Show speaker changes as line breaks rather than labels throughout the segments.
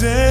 day.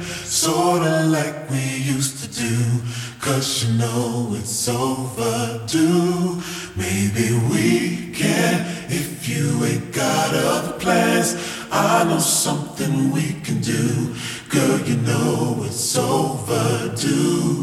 sorta like we used to do. Cause you know it's overdue. Maybe we can if you ain't got other plans. I know something we can do. Girl, you know it's overdue.